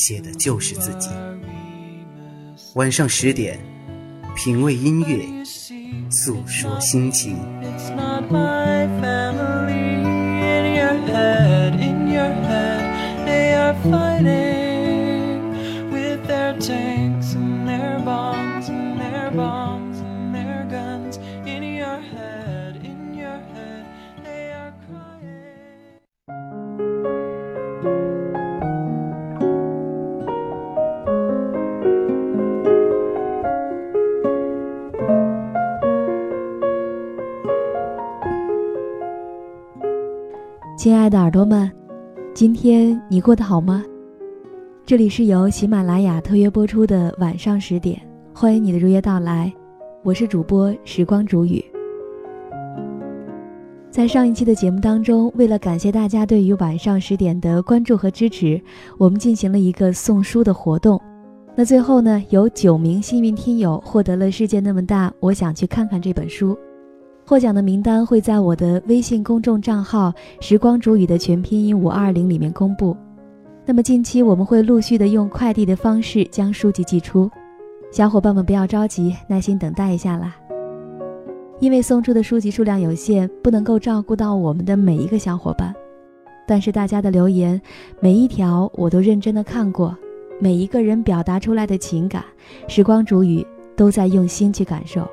写的就是自己。晚上十点，品味音乐，诉说心情。的耳朵们，今天你过得好吗？这里是由喜马拉雅特约播出的晚上十点，欢迎你的如约到来，我是主播时光煮雨。在上一期的节目当中，为了感谢大家对于晚上十点的关注和支持，我们进行了一个送书的活动。那最后呢，有九名幸运听友获得了《世界那么大，我想去看看》这本书。获奖的名单会在我的微信公众账号“时光煮雨”的全拼音五二零里面公布。那么近期我们会陆续的用快递的方式将书籍寄出，小伙伴们不要着急，耐心等待一下啦。因为送出的书籍数量有限，不能够照顾到我们的每一个小伙伴，但是大家的留言每一条我都认真的看过，每一个人表达出来的情感，时光煮雨都在用心去感受。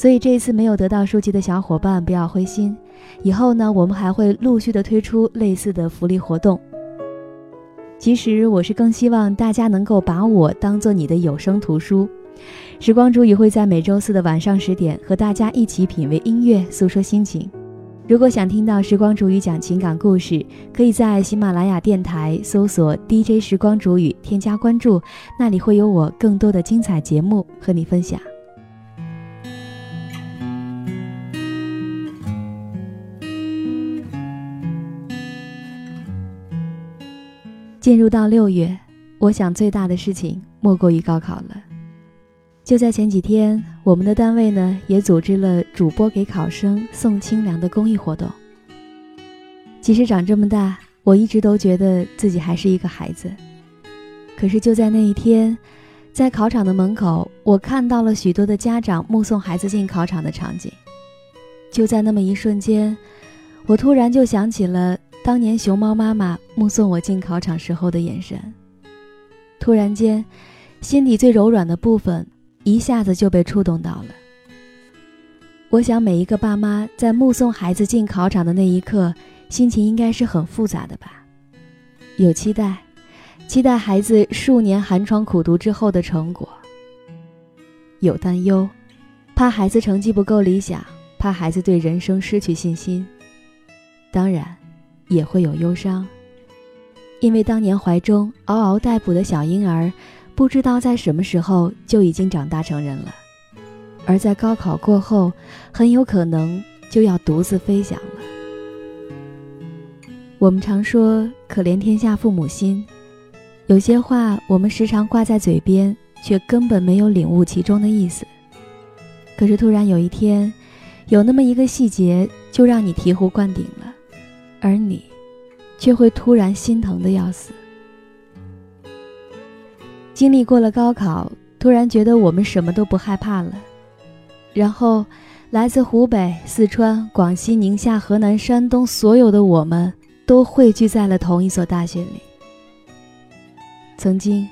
所以这一次没有得到书籍的小伙伴不要灰心，以后呢我们还会陆续的推出类似的福利活动。其实我是更希望大家能够把我当做你的有声图书，时光煮雨会在每周四的晚上十点和大家一起品味音乐，诉说心情。如果想听到时光煮雨讲情感故事，可以在喜马拉雅电台搜索 DJ 时光煮雨，添加关注，那里会有我更多的精彩节目和你分享。进入到六月，我想最大的事情莫过于高考了。就在前几天，我们的单位呢也组织了主播给考生送清凉的公益活动。其实长这么大，我一直都觉得自己还是一个孩子。可是就在那一天，在考场的门口，我看到了许多的家长目送孩子进考场的场景。就在那么一瞬间，我突然就想起了。当年熊猫妈妈目送我进考场时候的眼神，突然间，心底最柔软的部分一下子就被触动到了。我想每一个爸妈在目送孩子进考场的那一刻，心情应该是很复杂的吧？有期待，期待孩子数年寒窗苦读之后的成果；有担忧，怕孩子成绩不够理想，怕孩子对人生失去信心。当然。也会有忧伤，因为当年怀中嗷嗷待哺的小婴儿，不知道在什么时候就已经长大成人了，而在高考过后，很有可能就要独自飞翔了。我们常说“可怜天下父母心”，有些话我们时常挂在嘴边，却根本没有领悟其中的意思。可是突然有一天，有那么一个细节，就让你醍醐灌顶了。而你，却会突然心疼的要死。经历过了高考，突然觉得我们什么都不害怕了。然后，来自湖北、四川、广西、宁夏、河南、山东，所有的我们都汇聚在了同一所大学里。曾经，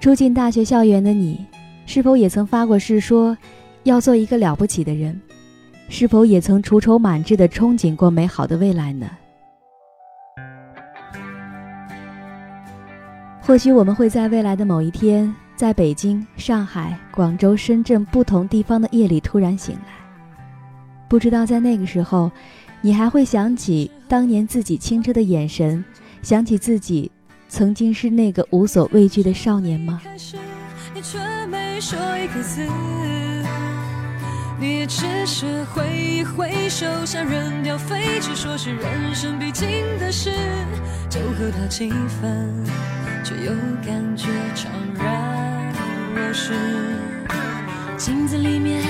初进大学校园的你，是否也曾发过誓说要做一个了不起的人？是否也曾踌躇满志的憧憬过美好的未来呢？或许我们会在未来的某一天，在北京、上海、广州、深圳不同地方的夜里突然醒来，不知道在那个时候，你还会想起当年自己清澈的眼神，想起自己曾经是那个无所畏惧的少年吗？你却没说一个字，你只是挥一挥手，像扔掉废纸，说是人生必经的事，就和他几分，却又感觉怅然若失。镜子里面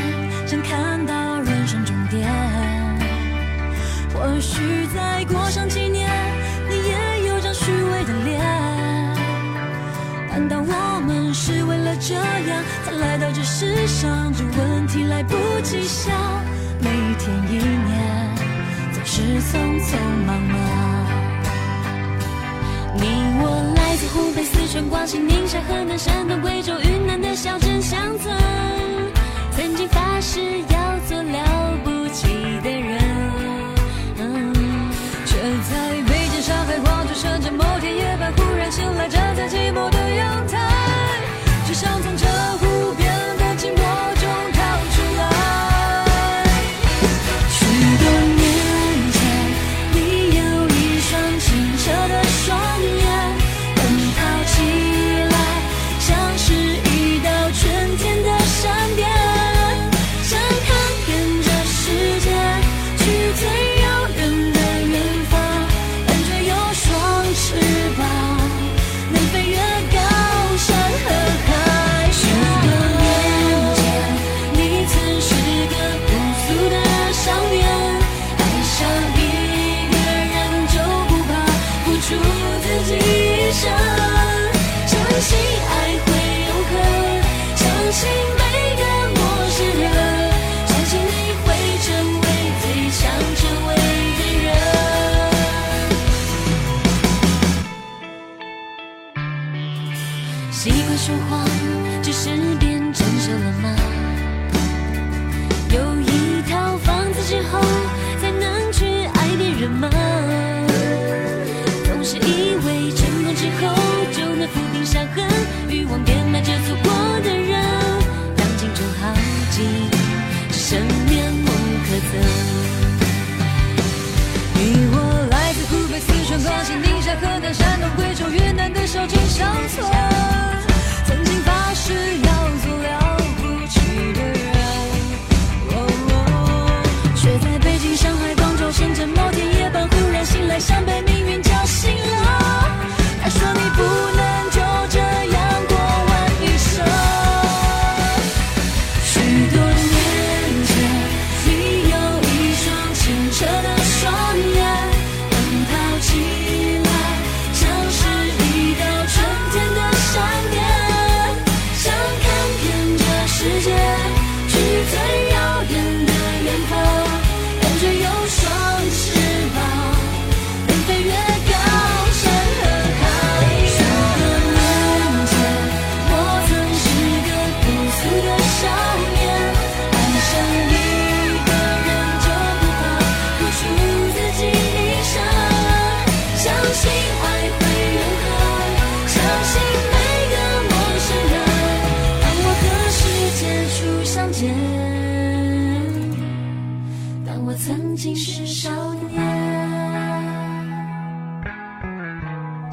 想看到人生终点，或许再过上几年，你也有张虚伪的脸。难道我们是为了这样才来到这世上？这问题来不及想，每一天一年总是匆匆忙忙。湖北、四川、广西、宁夏、河南、山东、贵州、云南的小镇乡村，曾经发誓要做了不起的人，却在北京、上海、广州、深圳某天夜半忽然醒来，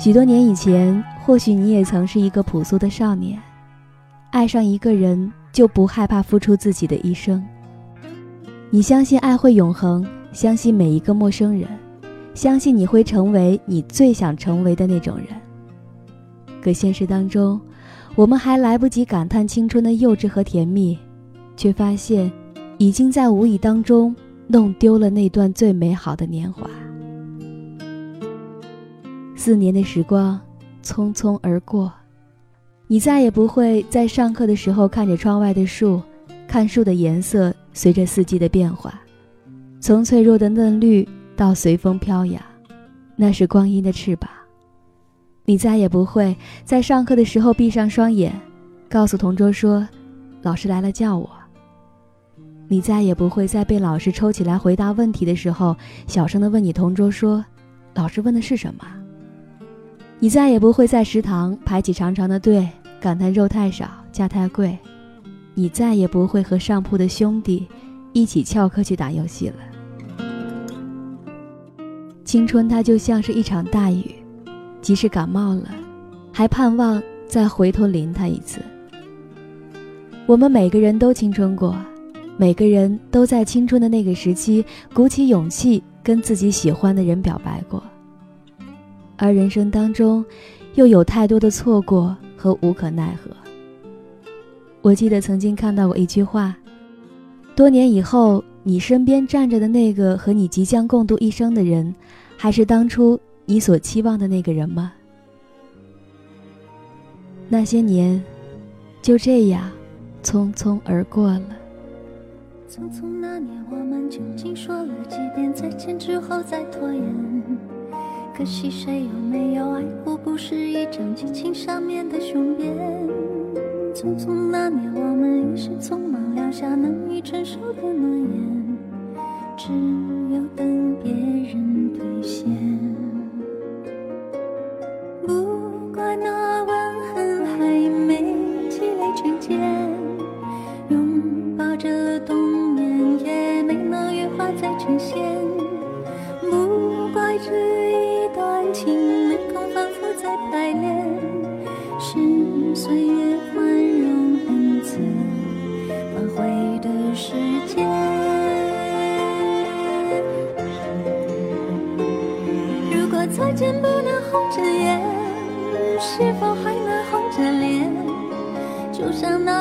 许多年以前，或许你也曾是一个朴素的少年，爱上一个人就不害怕付出自己的一生。你相信爱会永恒，相信每一个陌生人，相信你会成为你最想成为的那种人。可现实当中，我们还来不及感叹青春的幼稚和甜蜜，却发现，已经在无意当中弄丢了那段最美好的年华。四年的时光匆匆而过，你再也不会在上课的时候看着窗外的树，看树的颜色随着四季的变化，从脆弱的嫩绿到随风飘扬，那是光阴的翅膀。你再也不会在上课的时候闭上双眼，告诉同桌说：“老师来了，叫我。”你再也不会在被老师抽起来回答问题的时候，小声的问你同桌说：“老师问的是什么？”你再也不会在食堂排起长长的队，感叹肉太少，价太贵。你再也不会和上铺的兄弟一起翘课去打游戏了。青春它就像是一场大雨，即使感冒了，还盼望再回头淋它一次。我们每个人都青春过，每个人都在青春的那个时期鼓起勇气跟自己喜欢的人表白过。而人生当中，又有太多的错过和无可奈何。我记得曾经看到过一句话：多年以后，你身边站着的那个和你即将共度一生的人，还是当初你所期望的那个人吗？那些年，就这样匆匆而过了。匆匆那年，我们究竟说了几遍再见之后再拖延？可惜谁有没有爱过？不是一张激情上面的雄辩。匆匆那年，我们一时匆忙撂下难以承受的诺言，只有等别人兑现。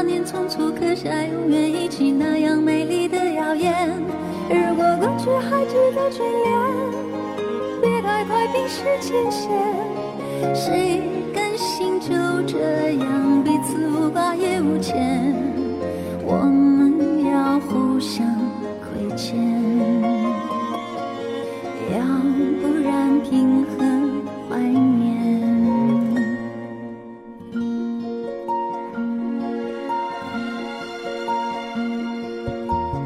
年匆促刻下永远一起那样美丽的谣言。如果过去还值得眷恋，别太快冰释前嫌。谁甘心就这样彼此无挂也无牵？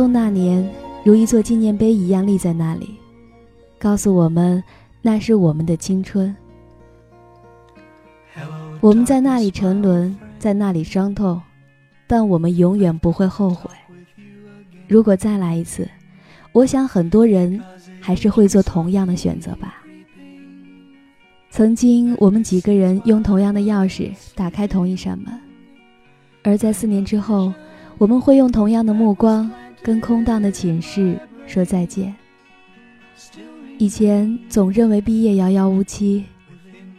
匆匆那年，如一座纪念碑一样立在那里，告诉我们那是我们的青春。我们在那里沉沦，在那里伤痛，但我们永远不会后悔。如果再来一次，我想很多人还是会做同样的选择吧。曾经，我们几个人用同样的钥匙打开同一扇门，而在四年之后，我们会用同样的目光。跟空荡的寝室说再见。以前总认为毕业遥遥无期，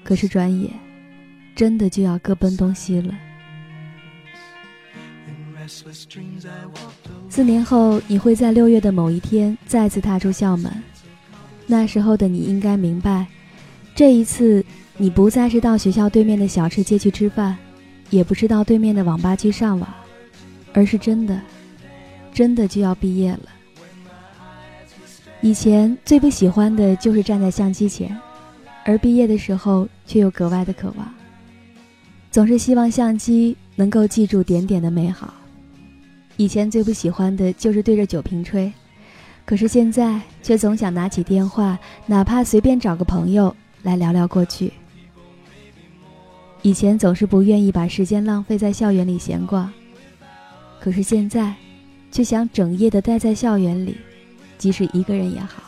可是转眼，真的就要各奔东西了。四年后，你会在六月的某一天再次踏出校门，那时候的你应该明白，这一次你不再是到学校对面的小吃街去吃饭，也不是到对面的网吧去上网，而是真的。真的就要毕业了，以前最不喜欢的就是站在相机前，而毕业的时候却又格外的渴望。总是希望相机能够记住点点的美好。以前最不喜欢的就是对着酒瓶吹，可是现在却总想拿起电话，哪怕随便找个朋友来聊聊过去。以前总是不愿意把时间浪费在校园里闲逛，可是现在，却想整夜的待在校园里，即使一个人也好。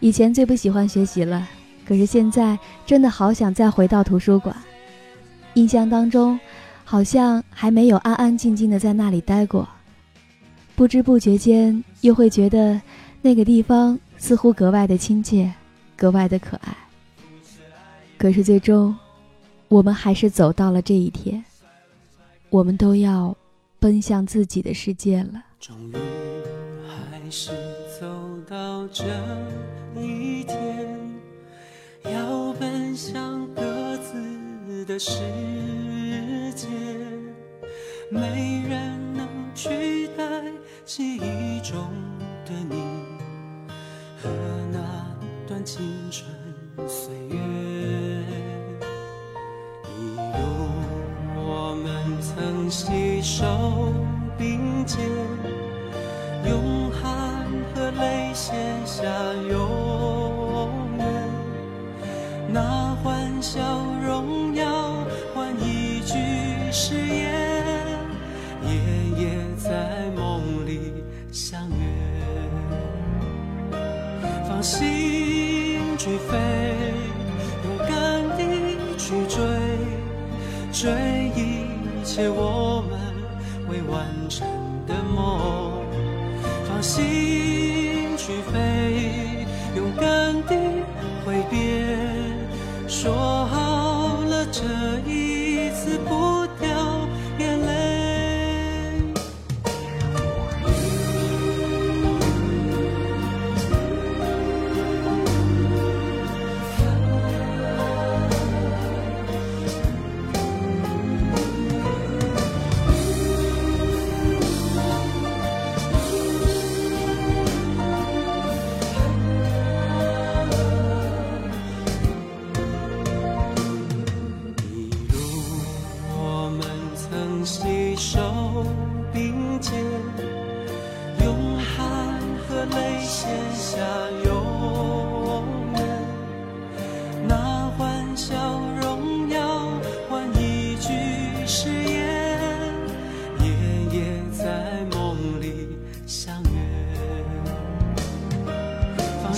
以前最不喜欢学习了，可是现在真的好想再回到图书馆。印象当中，好像还没有安安静静的在那里待过，不知不觉间又会觉得那个地方似乎格外的亲切，格外的可爱。可是最终。我们还是走到了这一天，我们都要奔向自己的世界了。终于还是走到这一天，要奔向各自的世界，没人能取代记忆中的你和那段青春岁月。能携手并肩，用汗和泪写下永远。那欢笑荣耀换一句誓言，夜夜在梦里相约。放心切我。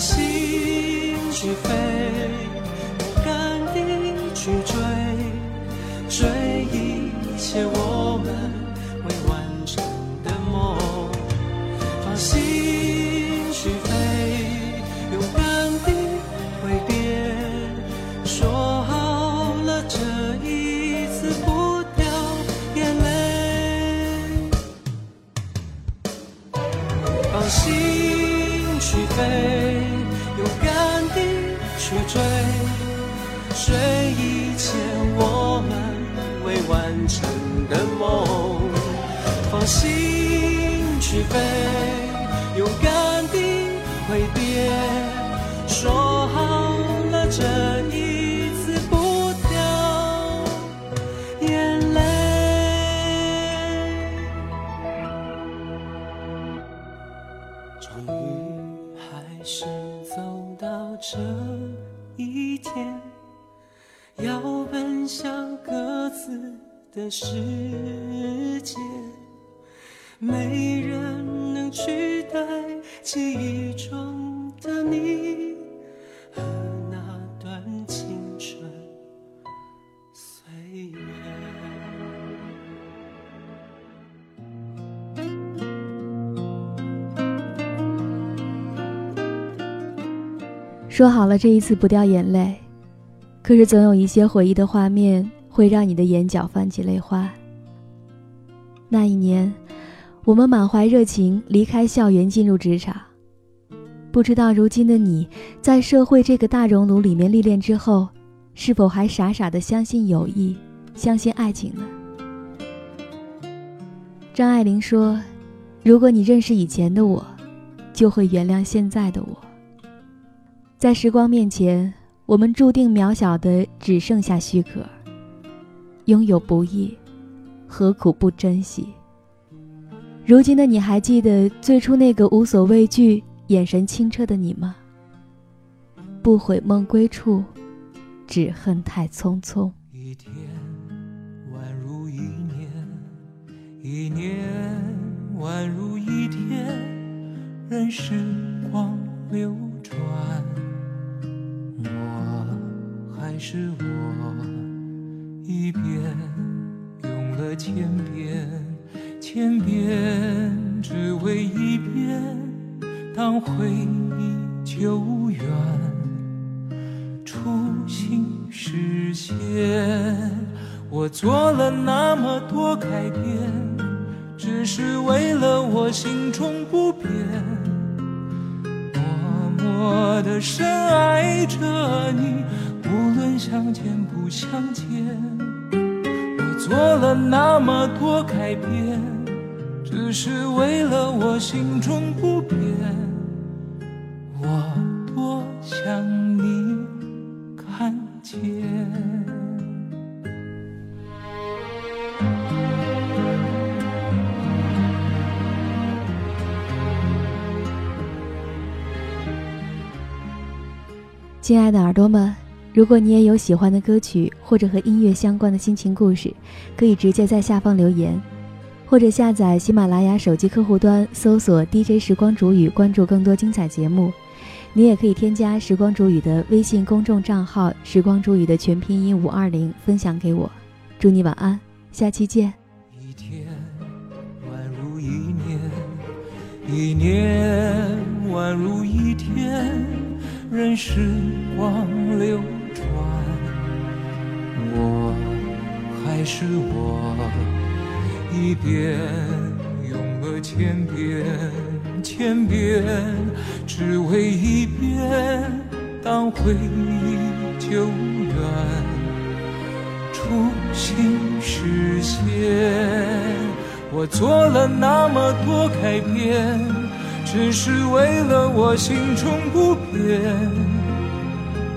心去飞，不敢低去追，追一切我。世界，没人能取代记忆中的你和那段青春岁月。说好了这一次不掉眼泪，可是总有一些回忆的画面。会让你的眼角泛起泪花。那一年，我们满怀热情离开校园进入职场，不知道如今的你在社会这个大熔炉里面历练之后，是否还傻傻的相信友谊，相信爱情呢？张爱玲说：“如果你认识以前的我，就会原谅现在的我。在时光面前，我们注定渺小的只剩下躯壳。拥有不易，何苦不珍惜？如今的你还记得最初那个无所畏惧、眼神清澈的你吗？不悔梦归处，只恨太匆匆。一天宛如一年，一年宛如一天，任时光流转，我还是我，一遍用了千遍，千遍只为一遍，当回忆久远。初心实现，我做了那么多改变，只是为了我心中不变，默默的深爱着你，无论相见不相见。我做了那么多改变，只是为了我心中不变，我多想你。看见。亲爱的耳朵们，如果你也有喜欢的歌曲或者和音乐相关的心情故事，可以直接在下方留言，或者下载喜马拉雅手机客户端搜索 DJ 时光煮雨，关注更多精彩节目。你也可以添加时光煮雨的微信公众账号“时光煮雨”的全拼音五二零，分享给我。祝你晚安，下期见。一天宛如一年，一年宛如一天，任时光流，我还是我，一遍用了千遍，千遍只为一遍，当回忆久远。初心实现，我做了那么多改变，只是为了我心中不变，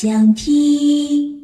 想听。